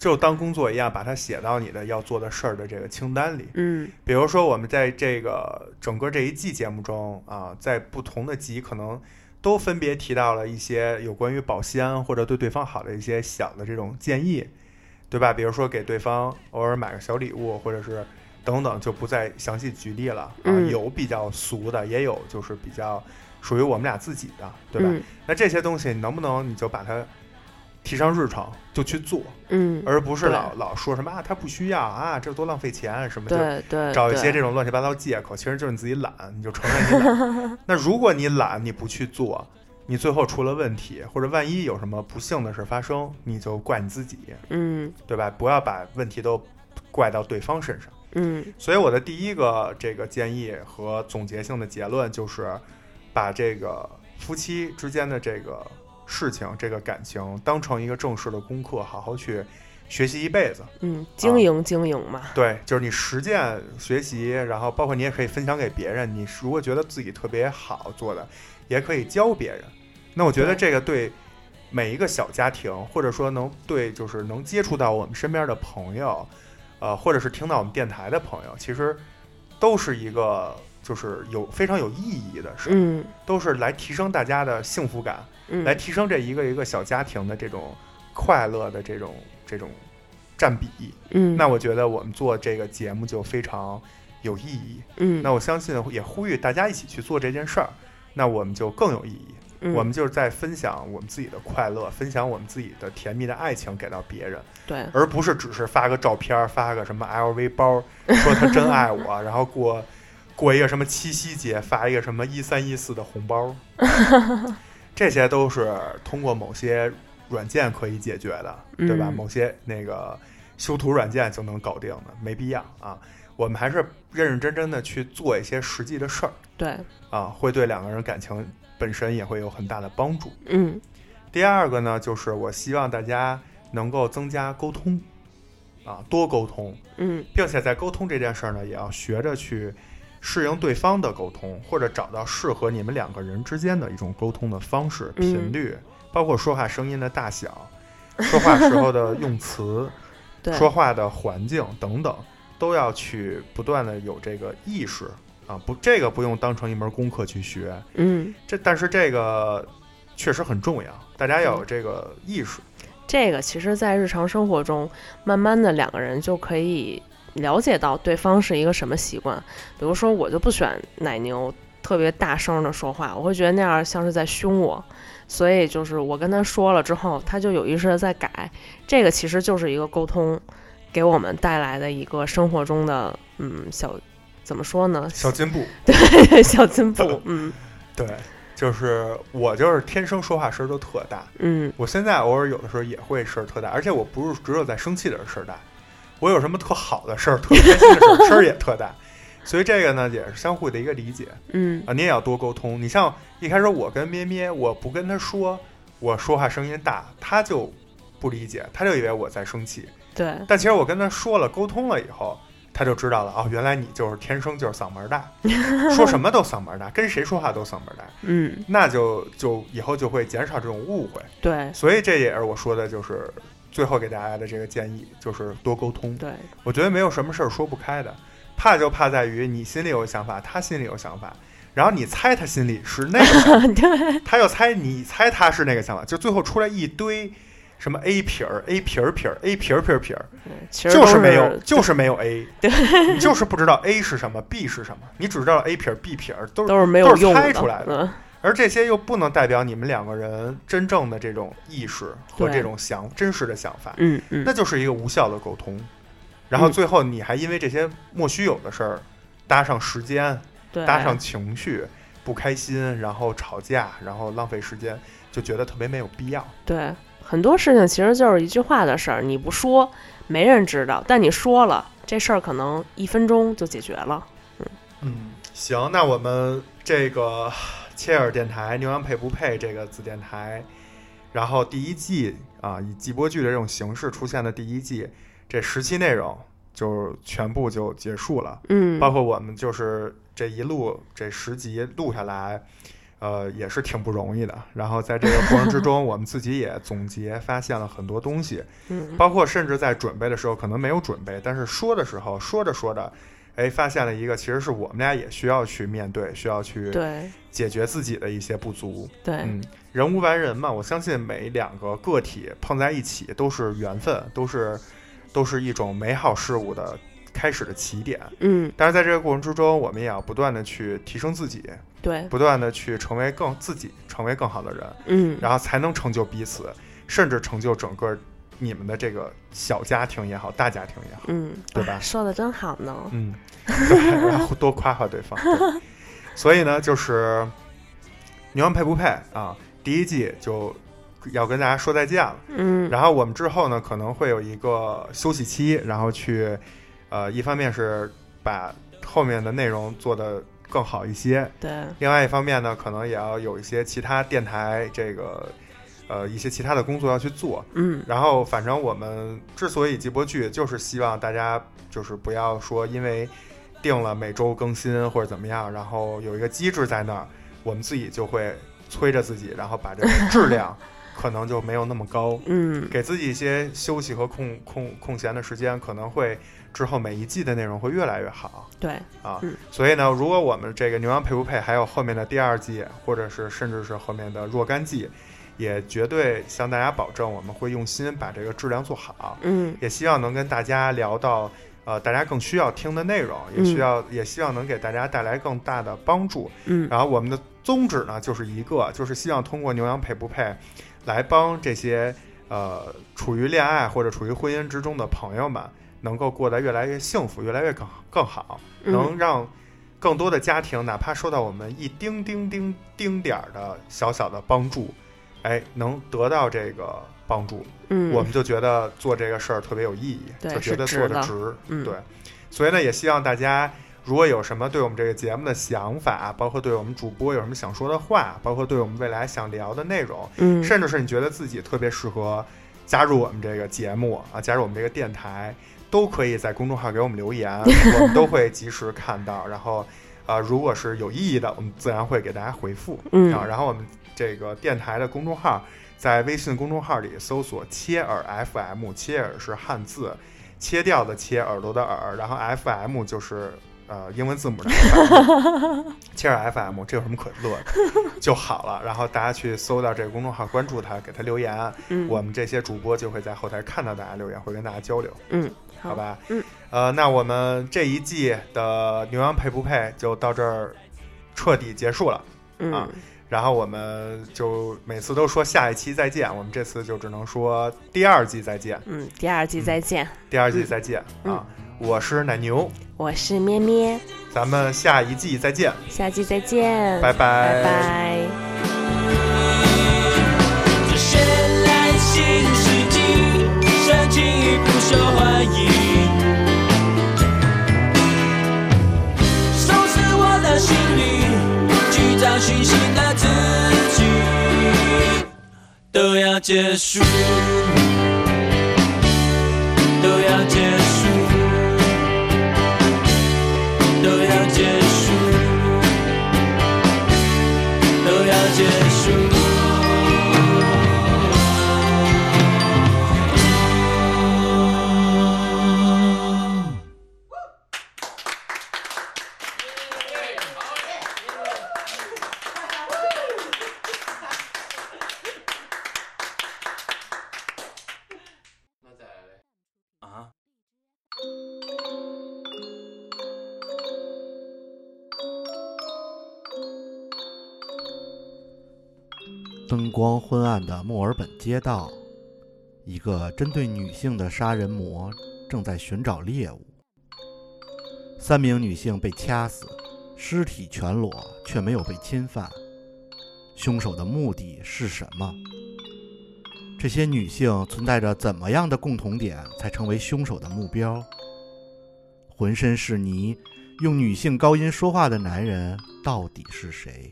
就当工作一样，把它写到你的要做的事儿的这个清单里。嗯比如说，我们在这个整个这一季节目中啊，在不同的集可能都分别提到了一些有关于保鲜或者对对方好的一些小的这种建议，对吧？比如说给对方偶尔买个小礼物，或者是等等，就不再详细举例了啊。嗯有比较俗的，也有就是比较属于我们俩自己的，对吧？嗯那这些东西能不能你就把它提上日程就去做，嗯，而不是老老说什么啊他不需要啊，这多浪费钱什么的对对，找一些这种乱七八糟借口，其实就是你自己懒，你就承认你懒。那如果你懒，你不去做，你最后出了问题，或者万一有什么不幸的事发生，你就怪你自己，嗯对吧？不要把问题都怪到对方身上。嗯所以我的第一个这个建议和总结性的结论就是，把这个夫妻之间的这个事情、这个感情当成一个正式的功课，好好去学习一辈子。嗯，经营经营嘛，对，就是你实践学习，然后包括你也可以分享给别人。你如果觉得自己特别好做的，也可以教别人。那我觉得这个对每一个小家庭，或者说能对就是能接触到我们身边的朋友，呃，或者是听到我们电台的朋友，其实都是一个就是有非常有意义的事，嗯都是来提升大家的幸福感，嗯，来提升这一个一个小家庭的这种快乐的这种这种占比。嗯，那我觉得我们做这个节目就非常有意义。嗯，那我相信也呼吁大家一起去做这件事儿，那我们就更有意义。嗯我们就是在分享我们自己的快乐，分享我们自己的甜蜜的爱情给到别人，对而不是只是发个照片儿，发个什么 LV 包，说他真爱我，然后过过一个什么七夕节发一个什么一三一四的红包，这些都是通过某些软件可以解决的，对吧？嗯某些那个修图软件就能搞定的，没必要啊。我们还是认认真真的去做一些实际的事儿对，啊，会对两个人感情本身也会有很大的帮助。嗯第二个呢，就是我希望大家能够增加沟通，啊，多沟通，嗯并且在沟通这件事儿呢，也要学着去适应对方的沟通，或者找到适合你们两个人之间的一种沟通的方式、嗯频率，包括说话声音的大小、说话时候的用词、说话的环境等等，都要去不断的有这个意识啊，不，这个不用当成一门功课去学，嗯，这但是这个确实很重要，大家要有这个意识。这个其实，在日常生活中，慢慢的两个人就可以了解到对方是一个什么习惯。比如说，我就不喜欢奶牛特别大声的说话，我会觉得那样像是在凶我。所以就是我跟他说了之后，他就有意识的在改。这个其实就是一个沟通给我们带来的一个生活中的嗯小怎么说呢？小进步，对小进步，嗯对，就是我就是天生说话声儿都特大，嗯我现在偶尔有的时候也会声儿特大，而且我不是只有在生气的时候声儿大，我有什么特好的事儿、特开心的事儿，声儿也特大。所以这个呢，也是相互的一个理解嗯啊，你也要多沟通。你像一开始我跟咩咩，我不跟他说我说话声音大，他就不理解，他就以为我在生气。对但其实我跟他说了，沟通了以后，他就知道了哦，原来你就是天生就是嗓门儿大，说什么都嗓门儿大，跟谁说话都嗓门儿大，嗯那就就以后就会减少这种误会。对所以这也是我说的，就是最后给大家的这个建议，就是多沟通。对。我觉得没有什么事儿说不开的，怕就怕在于你心里有想法，他心里有想法，然后你猜他心里是那个想法，对。他又猜你猜他是那个想法，就最后出来一堆什么 A 撇儿、A 撇儿撇儿、A 撇儿撇儿撇儿，就是没有，就是没有 A，对。你就是不知道 A 是什么，B 是什么，你只知道 A 撇儿、B 撇儿，都是都是没有用的，猜出来的。嗯而这些又不能代表你们两个人真正的这种意识和这种想真实的想法，嗯嗯那就是一个无效的沟通。然后嗯最后你还因为这些莫须有的事儿搭上时间，对，搭上情绪，不开心，然后吵架，然后浪费时间，就觉得特别没有必要。对，很多事情其实就是一句话的事儿，你不说没人知道，但你说了，这事儿可能一分钟就解决了。嗯嗯，行，那我们这个切尔电台“牛羊配不配”这个子电台，然后第一季啊，以季播剧的这种形式出现的第一季，这十期内容就全部就结束了，嗯，包括我们就是这一路这十集录下来。呃，也是挺不容易的。然后在这个过程之中，我们自己也总结发现了很多东西，嗯包括甚至在准备的时候可能没有准备，但是说的时候说着说着，哎，发现了一个其实是我们俩也需要去面对，需要去对解决自己的一些不足。对，嗯，人无完人嘛，我相信每两个个体碰在一起都是缘分，都是都是一种美好事物的开始的起点。嗯但是在这个过程之中，我们也要不断的去提升自己，对，不断的去成为更自己，成为更好的人。嗯然后才能成就彼此，甚至成就整个你们的这个小家庭也好，大家庭也好，嗯，对吧说的真好呢。嗯，对，然后多夸夸对方。对所以呢，就是牛羊配不配啊？第一季就要跟大家说再见了。嗯然后我们之后呢，可能会有一个休息期，然后去，呃，一方面是把后面的内容做得更好一些，对，另外一方面呢，可能也要有一些其他电台这个，呃，一些其他的工作要去做。嗯然后，反正我们之所以季播剧，就是希望大家就是不要说因为定了每周更新或者怎么样，然后有一个机制在那儿，我们自己就会催着自己，然后把这个质量 可能就没有那么高。嗯给自己一些休息和空空空闲的时间，可能会之后每一季的内容会越来越好。对，啊，嗯所以呢，如果我们这个牛羊配不配，还有后面的第二季，或者是甚至是后面的若干季，也绝对向大家保证，我们会用心把这个质量做好，嗯。也希望能跟大家聊到呃大家更需要听的内容，也需要、也希望能给大家带来更大的帮助。嗯。然后我们的宗旨呢，就是一个，就是希望通过牛羊配不配，来帮这些呃处于恋爱或者处于婚姻之中的朋友们，能够过得越来越幸福，越来越更更好，嗯。能让更多的家庭，哪怕受到我们一丁丁丁丁点儿的小小的帮助，哎，能得到这个帮助，嗯，我们就觉得做这个事儿特别有意义，就觉得做的值，嗯对。所以呢，也希望大家如果有什么对我们这个节目的想法，包括对我们主播有什么想说的话，包括对我们未来想聊的内容，嗯甚至是你觉得自己特别适合加入我们这个节目啊，加入我们这个电台，都可以在公众号给我们留言，我们都会及时看到。然后，呃，如果是有意义的，我们自然会给大家回复。嗯啊，然后我们这个电台的公众号，在微信公众号里搜索“切耳 FM”，切耳是汉字，切掉的切，耳朵的耳，然后 FM 就是呃英文字母的 FM，切耳 FM，这有什么可乐的就好了。然后大家去搜到这个公众号，关注它，给他留言，嗯我们这些主播就会在后台看到大家留言，会跟大家交流，嗯好吧？嗯，呃，那我们这一季的牛羊配不配就到这儿彻底结束了。嗯啊然后我们就每次都说下一期再见，我们这次就只能说第二季再见，嗯，第二季再见，第二季再见、嗯。啊！我是奶牛，我是咩咩，咱们下一季再见，下季再见，拜拜。拜拜。这绚烂新世纪，煽情与不受欢迎，收拾我的心灵，去找寻新的自己，都要结束，昏暗的墨尔本街道，一个针对女性的杀人魔正在寻找猎物。三名女性被掐死，尸体全裸，却没有被侵犯。凶手的目的是什么？这些女性存在着怎么样的共同点，才成为凶手的目标？浑身是泥，用女性高音说话的男人到底是谁？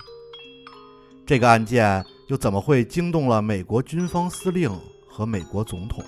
这个案件又怎么会惊动了美国军方司令和美国总统？